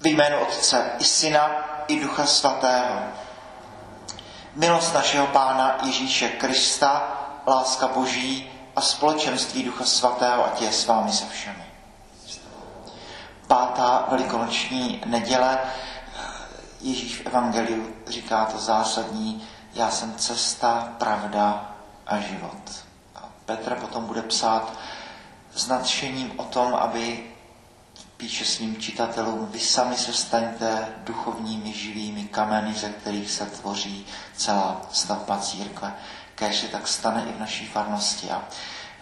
V jménu Otce i Syna i Ducha Svatého. Milost našeho Pána Ježíše Krista, láska Boží a společenství Ducha Svatého, ať je s vámi se všemi. Pátá velikonoční neděle Ježíš v Evangeliu říká to zásadní, já jsem cesta, pravda a život. A Petr potom bude psát s nadšením o tom, aby píše svým čitatelům, vy sami se staňte duchovními živými kameny, ze kterých se tvoří celá stavba církve. Kéž se tak stane i v naší farnosti. A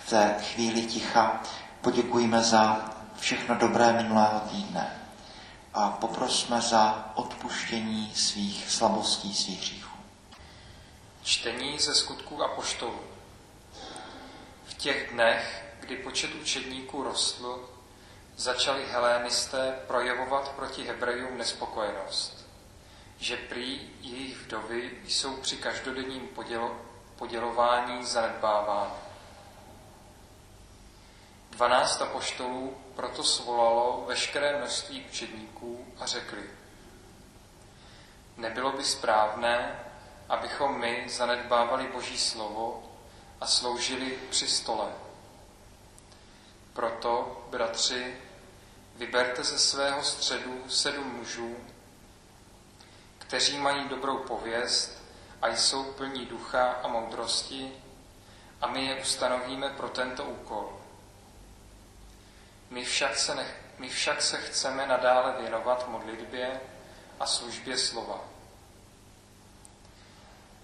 v té chvíli ticha poděkujeme za všechno dobré minulého týdne a poprosme za odpuštění svých slabostí, svých hříchů. Čtení ze skutků a poštolů. V těch dnech, kdy počet učedníků rostl, začali helénisté projevovat proti Hebrejům nespokojenost, že prý jejich vdovy jsou při každodenním podělo, podělování zanedbávány. Dvanáct apoštolů proto svolalo veškeré množství učedníků a řekli, nebylo by správné, abychom my zanedbávali Boží slovo a sloužili při stole. Proto, bratři, vyberte ze svého středu sedm mužů, kteří mají dobrou pověst a jsou plní ducha a moudrosti, a my je ustanovíme pro tento úkol. My však se, nech, my však se chceme nadále věnovat modlitbě a službě slova.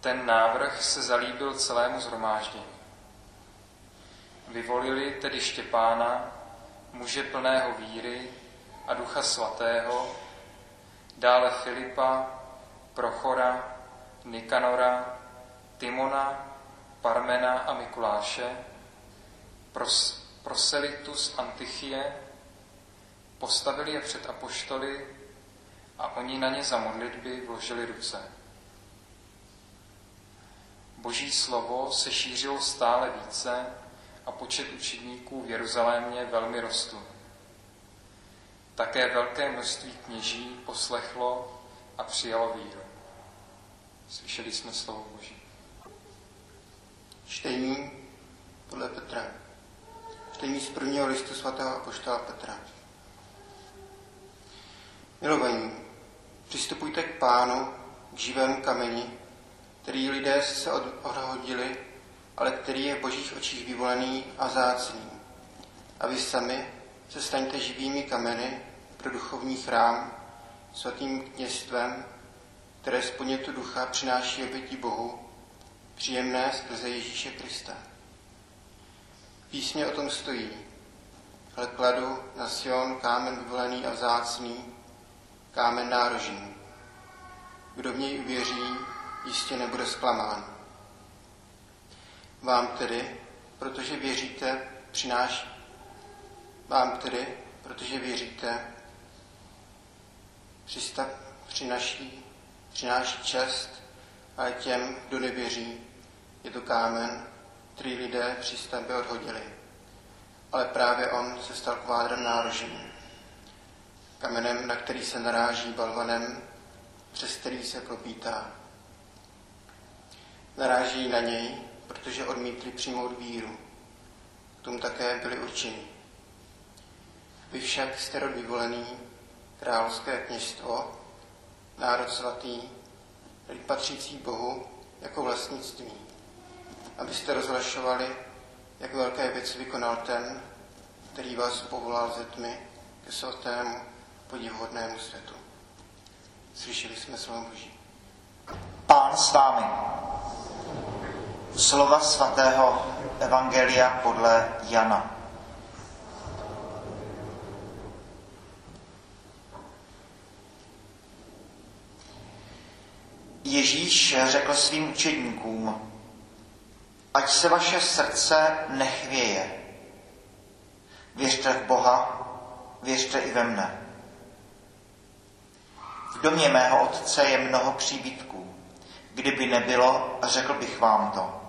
Ten návrh se zalíbil celému zhromáždění. Vyvolili tedy Štěpána, muže plného víry a ducha svatého, dále Filipa, Prochora, Nikanora, Timona, Parmena a Mikuláše, pros, proselitu z Antichie, postavili je před apoštoly a oni na ně za modlitby vložili ruce. Boží slovo se šířilo stále více a počet učedníků v Jeruzalémě velmi rostl. Také velké množství kněží poslechlo a přijalo víru. Slyšeli jsme slovo Boží. Čtení podle Petra. Čtení z prvního listu svatého apoštola Petra. Milovaní, přistupujte k pánu, k živému kameni, který lidé se odhodili, ale který je v božích očích vyvolený a zácný. A vy sami se staňte živými kameny pro duchovní chrám, svatým kněstvem, které z podnětu ducha přináší oběti Bohu, příjemné skrze Ježíše Krista. Písně o tom stojí, ale kladu na Sion kámen vyvolený a vzácný, kámen nárožný. Kdo v něj uvěří, jistě nebude zklamán. Vám tedy, protože věříte, přináš, vám tedy, protože věříte, přistav, přinaší, přináší čest, ale těm, kdo nevěří, je to kámen, který lidé při stavbě odhodili. Ale právě on se stal kvádrem nárožím, kamenem, na který se naráží balvanem, přes který se klopítá. Naráží na něj, protože odmítli přijmout víru. K tomu také byli určeni. Vy však jste rod vyvolený, královské kněžstvo, národ svatý, lid patřící Bohu jako vlastnictví, abyste rozhlašovali, jak velké věci vykonal ten, který vás povolal ze tmy ke svatému podivuhodnému světu. Slyšeli jsme slovo Boží. Pán s vámi. Slova svatého Evangelia podle Jana. Ježíš řekl svým učedníkům, ať se vaše srdce nechvěje. Věřte v Boha, věřte i ve mne. V domě mého otce je mnoho příbytků. Kdyby nebylo, řekl bych vám to.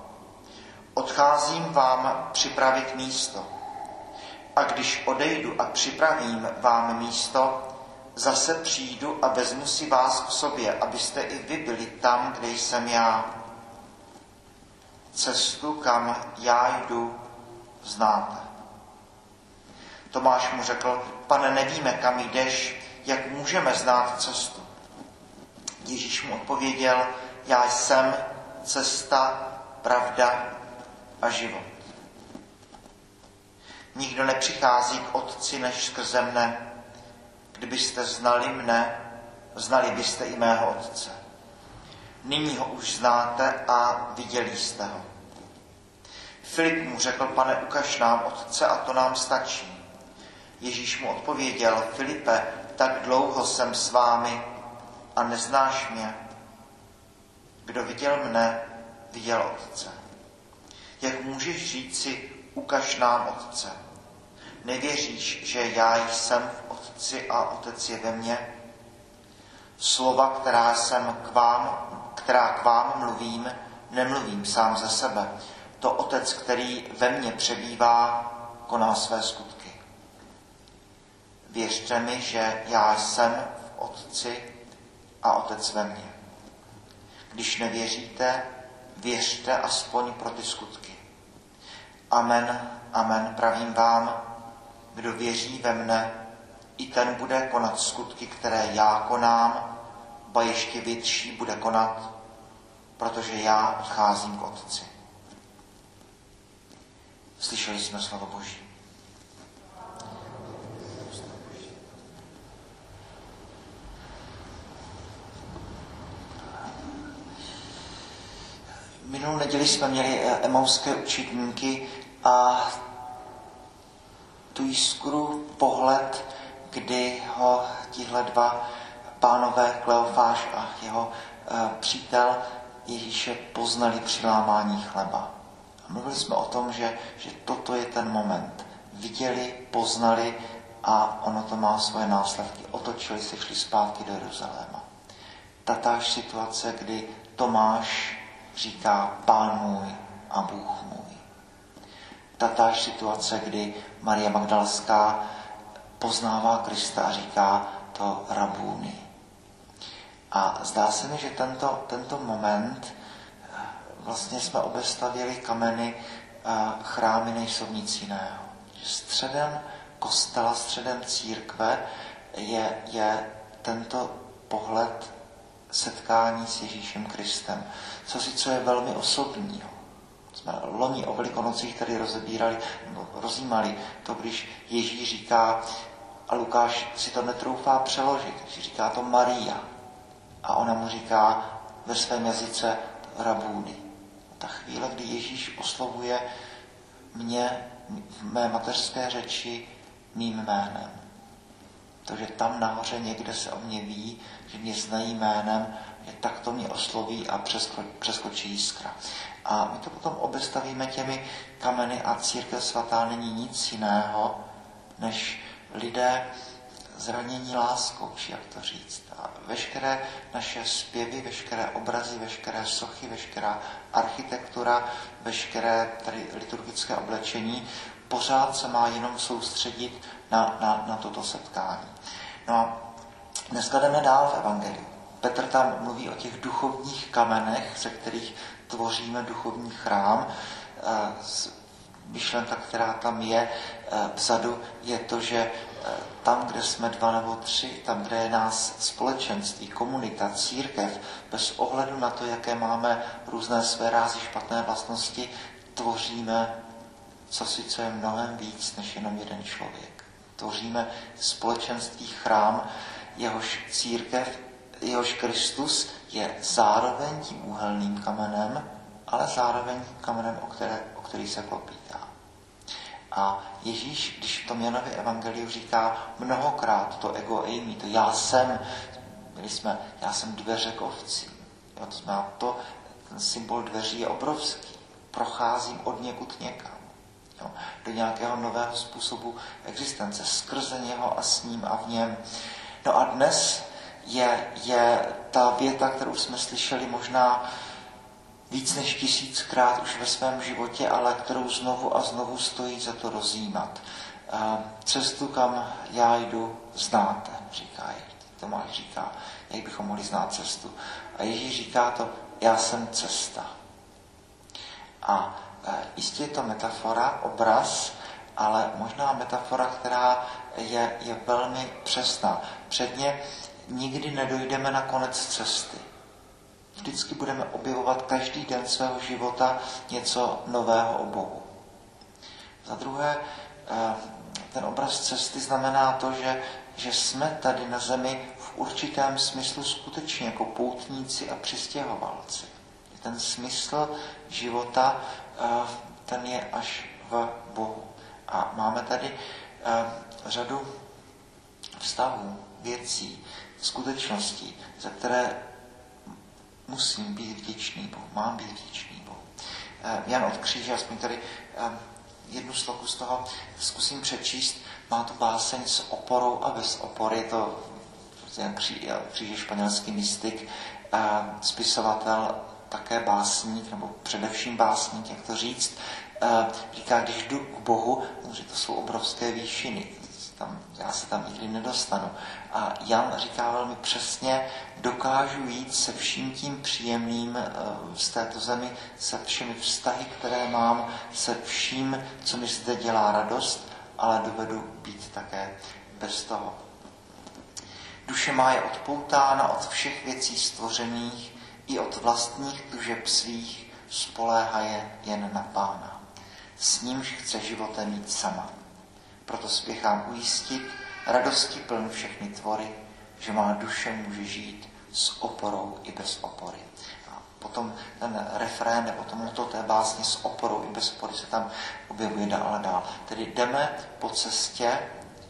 Odcházím vám připravit místo. A když odejdu a připravím vám místo, zase přijdu a vezmu si vás k sobě, abyste i vy byli tam, kde jsem já. Cestu, kam já jdu, znáte. Tomáš mu řekl, pane, nevíme, kam jdeš, jak můžeme znát cestu. Ježíš mu odpověděl, já jsem cesta, pravda a život. Nikdo nepřichází k Otci než skrze mne. Kdybyste znali mne, znali byste i mého Otce. Nyní ho už znáte a viděli jste ho. Filip mu řekl, pane, ukaž nám Otce a to nám stačí. Ježíš mu odpověděl, Filipe, tak dlouho jsem s vámi a neznáš mě. Kdo viděl mne, viděl Otce. Jak můžeš říci, ukaž nám Otce? Nevěříš, že já jsem v Otci a Otec je ve mně? Slova, která jsem k vám, která k vám mluvím, nemluvím sám ze sebe. To Otec, který ve mně přebývá, koná své skutky. Věřte mi, že já jsem v Otci a Otec ve mně. Když nevěříte, věřte aspoň pro ty skutky. Amen, amen, pravím vám, kdo věří ve mne, i ten bude konat skutky, které já konám, ba ještě větší bude konat, protože já odcházím k Otci. Slyšeli jsme slovo Boží. Minulou neděli jsme měli eh, emauské učitníky a tu jiskru pohled, kdy ho tihle dva pánové, Kleofáš a jeho e, přítel Ježíše poznali při lámání chleba. A mluvili jsme o tom, že, že toto je ten moment. Viděli, poznali a ono to má svoje následky. Otočili se, šli zpátky do Jeruzaléma. Tatáž situace, kdy Tomáš říká Pán můj a Bůh můj. Tatáž situace, kdy Maria Magdalská poznává Krista a říká to rabůny. A zdá se mi, že tento, tento moment vlastně jsme obestavili kameny chrámy nejsou nic jiného. Středem kostela, středem církve je, je tento pohled setkání s Ježíšem Kristem. Co si, co je velmi osobního. Jsme loni o Velikonocích tady rozebírali, nebo rozjímali to, když Ježíš říká, a Lukáš si to netroufá přeložit, že říká to Maria. A ona mu říká ve svém jazyce rabůny. Ta chvíle, kdy Ježíš oslovuje mě v mé mateřské řeči mým jménem. Takže tam nahoře někde se o mě ví, že mě znají jménem, tak to mě osloví a přesko, přeskočí jiskra. A my to potom obestavíme těmi kameny a církev svatá není nic jiného, než lidé zranění láskou, či jak to říct. A veškeré naše zpěvy, veškeré obrazy, veškeré sochy, veškerá architektura, veškeré tady liturgické oblečení pořád se má jenom soustředit na, na, na toto setkání. No a dneska jdeme dál v Evangeliu. Petr tam mluví o těch duchovních kamenech, ze kterých tvoříme duchovní chrám. Eh, myšlenka, která tam je eh, vzadu, je to, že eh, tam, kde jsme dva nebo tři, tam, kde je nás společenství, komunita, církev, bez ohledu na to, jaké máme různé své rázy, špatné vlastnosti, tvoříme co si, co je mnohem víc než jenom jeden člověk. Tvoříme společenství, chrám, jehož církev, jehož Kristus je zároveň tím úhelným kamenem, ale zároveň kamenem, o, které, o který se klopítá. A Ježíš, když v tom Janově evangeliu říká mnohokrát to ego eimi, to já jsem, byli jsme, já jsem dveře k. Jo, to znamená, to, ten symbol dveří je obrovský. Procházím od někud někam. Jo, do nějakého nového způsobu existence, skrze něho a s ním a v něm. No a dnes je, je ta věta, kterou jsme slyšeli možná víc než tisíckrát už ve svém životě, ale kterou znovu a znovu stojí za to rozjímat. Cestu, kam já jdu, znáte. říká, Tomáš říká, jak bychom mohli znát cestu. A Ježíš říká to, já jsem cesta. A e, jistě je to metafora, obraz, ale možná metafora, která je, je velmi přesná. Předně nikdy nedojdeme na konec cesty. Vždycky budeme objevovat každý den svého života něco nového o Bohu. Za druhé, e, ten obraz cesty znamená to, že, že jsme tady na zemi v určitém smyslu skutečně jako poutníci a přistěhovalci. Ten smysl života, eh, ten je až v Bohu. A máme tady eh, řadu vztahů, věcí, skutečností, za které musím být vděčný Bohu, mám být vděčný Bohu. Eh, Jan od kříže, aspoň tady jednu sloku z toho zkusím přečíst. Má to báseň s oporou a bez opory. To kříže španělský mystik, spisovatel, také básník, nebo především básník, jak to říct. Říká, když jdu k Bohu, že to jsou obrovské výšiny, tam, já se tam nikdy nedostanu. A Jan říká velmi přesně, dokážu jít se vším tím příjemným eh, z této zemi, se všemi vztahy, které mám, se vším, co mi zde dělá radost, ale dovedu být také bez toho. Duše má je odpoutána od všech věcí stvořených i od vlastních tužeb svých, spoléhá je jen na pána. S nímž chce životem mít sama. Proto spěchám ujistit, radosti pln všechny tvory, že má duše může žít s oporou i bez opory. A potom ten refrén nebo to moto té básně s oporou i bez opory se tam objevuje dál a dál. Tedy jdeme po cestě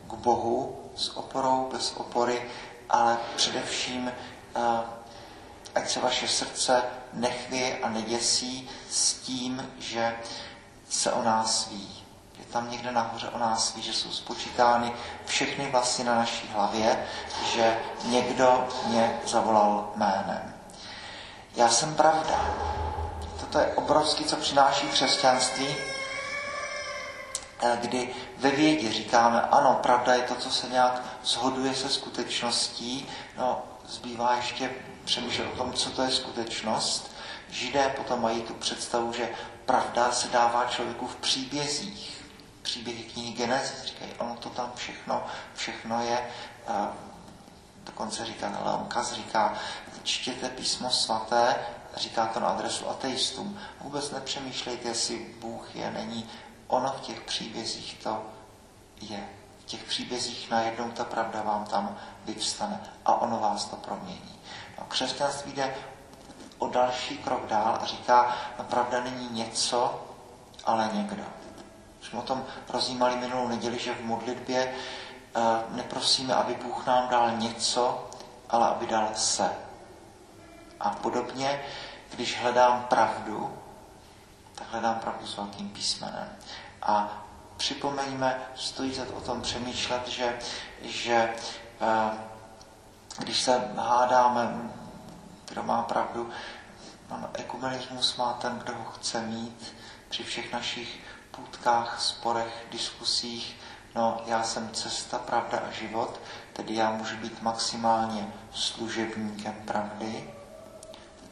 k Bohu s oporou, bez opory, ale především eh, ať se vaše srdce nechvěje a neděsí s tím, že se o nás ví tam někde nahoře o nás ví, že jsou spočítány všechny vlasy na naší hlavě, že někdo mě zavolal jménem. Já jsem pravda. Toto je obrovský, co přináší křesťanství, eh, kdy ve vědě říkáme, ano, pravda je to, co se nějak shoduje se skutečností, no, zbývá ještě přemýšlet o tom, co to je skutečnost. Židé potom mají tu představu, že pravda se dává člověku v příbězích příběhy knihy Genesis, říkají, ono to tam všechno, všechno je, dokonce říká, Leon Kaz říká, čtěte písmo svaté, říká to na adresu ateistům. Vůbec nepřemýšlejte, jestli Bůh je, není. Ono v těch příbězích to je. Těch příbězích najednou ta pravda vám tam vyvstane a ono vás to promění. No, křesťanství jde o další krok dál a říká, no pravda není něco, ale někdo jsme o tom rozjímali minulou neděli, že v modlitbě eh, neprosíme, aby Bůh nám dal něco, ale aby dal se. A podobně, když hledám pravdu, tak hledám pravdu s velkým písmenem. A připomeňme, stojí za to o tom přemýšlet, že, že eh, když se hádáme, kdo má pravdu, no, ekumenismus má ten, kdo ho chce mít při všech našich půtkách, sporech, diskusích, no já jsem cesta, pravda a život, tedy já můžu být maximálně služebníkem pravdy,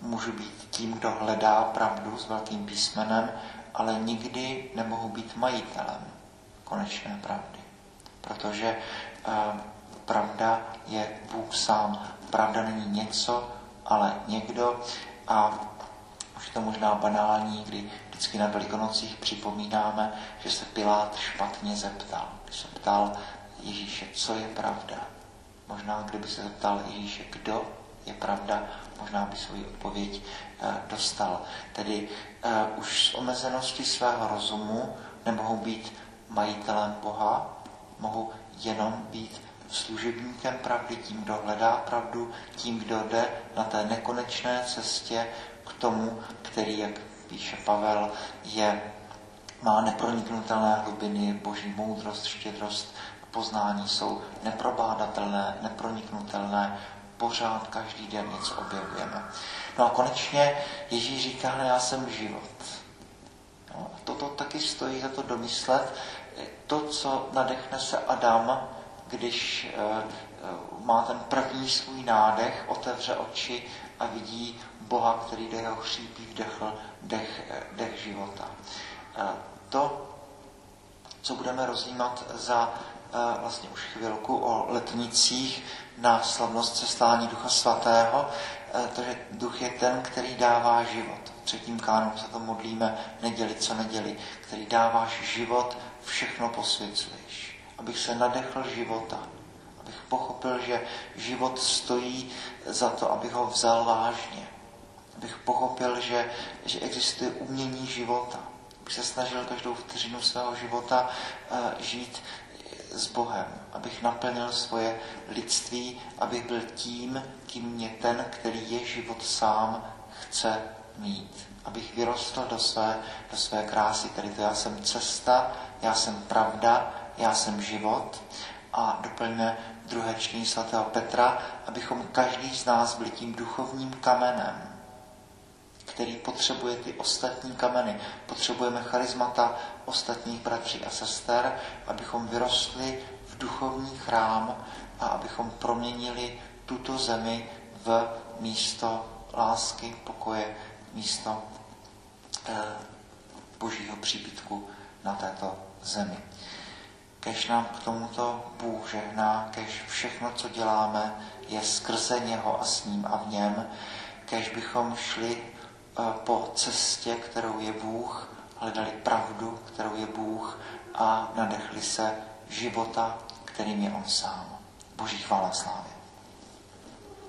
můžu být tím, kdo hledá pravdu s velkým písmenem, ale nikdy nemohu být majitelem konečné pravdy. Protože uh, pravda je Bůh sám. Pravda není něco, ale někdo. A už to možná banální, kdy vždycky na Velikonocích připomínáme, že se Pilát špatně zeptal. Když se ptal Ježíše, co je pravda. Možná, kdyby se zeptal Ježíše, kdo je pravda, možná by svou odpověď eh, dostal. Tedy uh, už z omezenosti svého rozumu nemohou být majitelem Boha, mohou jenom být služebníkem pravdy, tím, kdo hledá pravdu, tím, kdo jde na té nekonečné cestě k tomu, který, jak píše Pavel, je, má neproniknutelné hlubiny, boží moudrost, štědrost, poznání jsou neprobádatelné, neproniknutelné, pořád každý den něco objevujeme. No a konečně Ježíš říká, já jsem život. No, toto taky stojí za to domyslet. To, co nadechne se Adam, když eh, má ten první svůj nádech, otevře oči a vidí Boha, který do jeho chřípí vdechl dech, dech života. To, co budeme rozjímat za vlastně už chvilku o letnicích na slavnost cestání Ducha Svatého, to, že Duch je ten, který dává život. V třetím kánu se to modlíme neděli co neděli, který dáváš život, všechno posvěcuješ. Abych se nadechl života, abych pochopil, že život stojí za to, abych ho vzal vážně. Abych pochopil, že, že existuje umění života. Abych se snažil každou vteřinu svého života uh, žít s Bohem, abych naplnil svoje lidství, abych byl tím, kým mě ten, který je život sám, chce mít. Abych vyrostl do své, do své krásy. Tedy to já jsem cesta, já jsem pravda, já jsem život. A doplňme druhé čtení svatého Petra, abychom každý z nás byli tím duchovním kamenem, který potřebuje ty ostatní kameny. Potřebujeme charizmata ostatních bratří a sester, abychom vyrostli v duchovní chrám a abychom proměnili tuto zemi v místo lásky, pokoje, místo eh, božího příbytku na této zemi. Kež nám k tomuto Bůh žehná, kež všechno, co děláme, je skrze něho a s ním a v něm, kež bychom šli eh, po cestě, kterou je Bůh, hledali pravdu, kterou je Bůh a nadechli se života, kterým je On sám. Boží chvála slávě.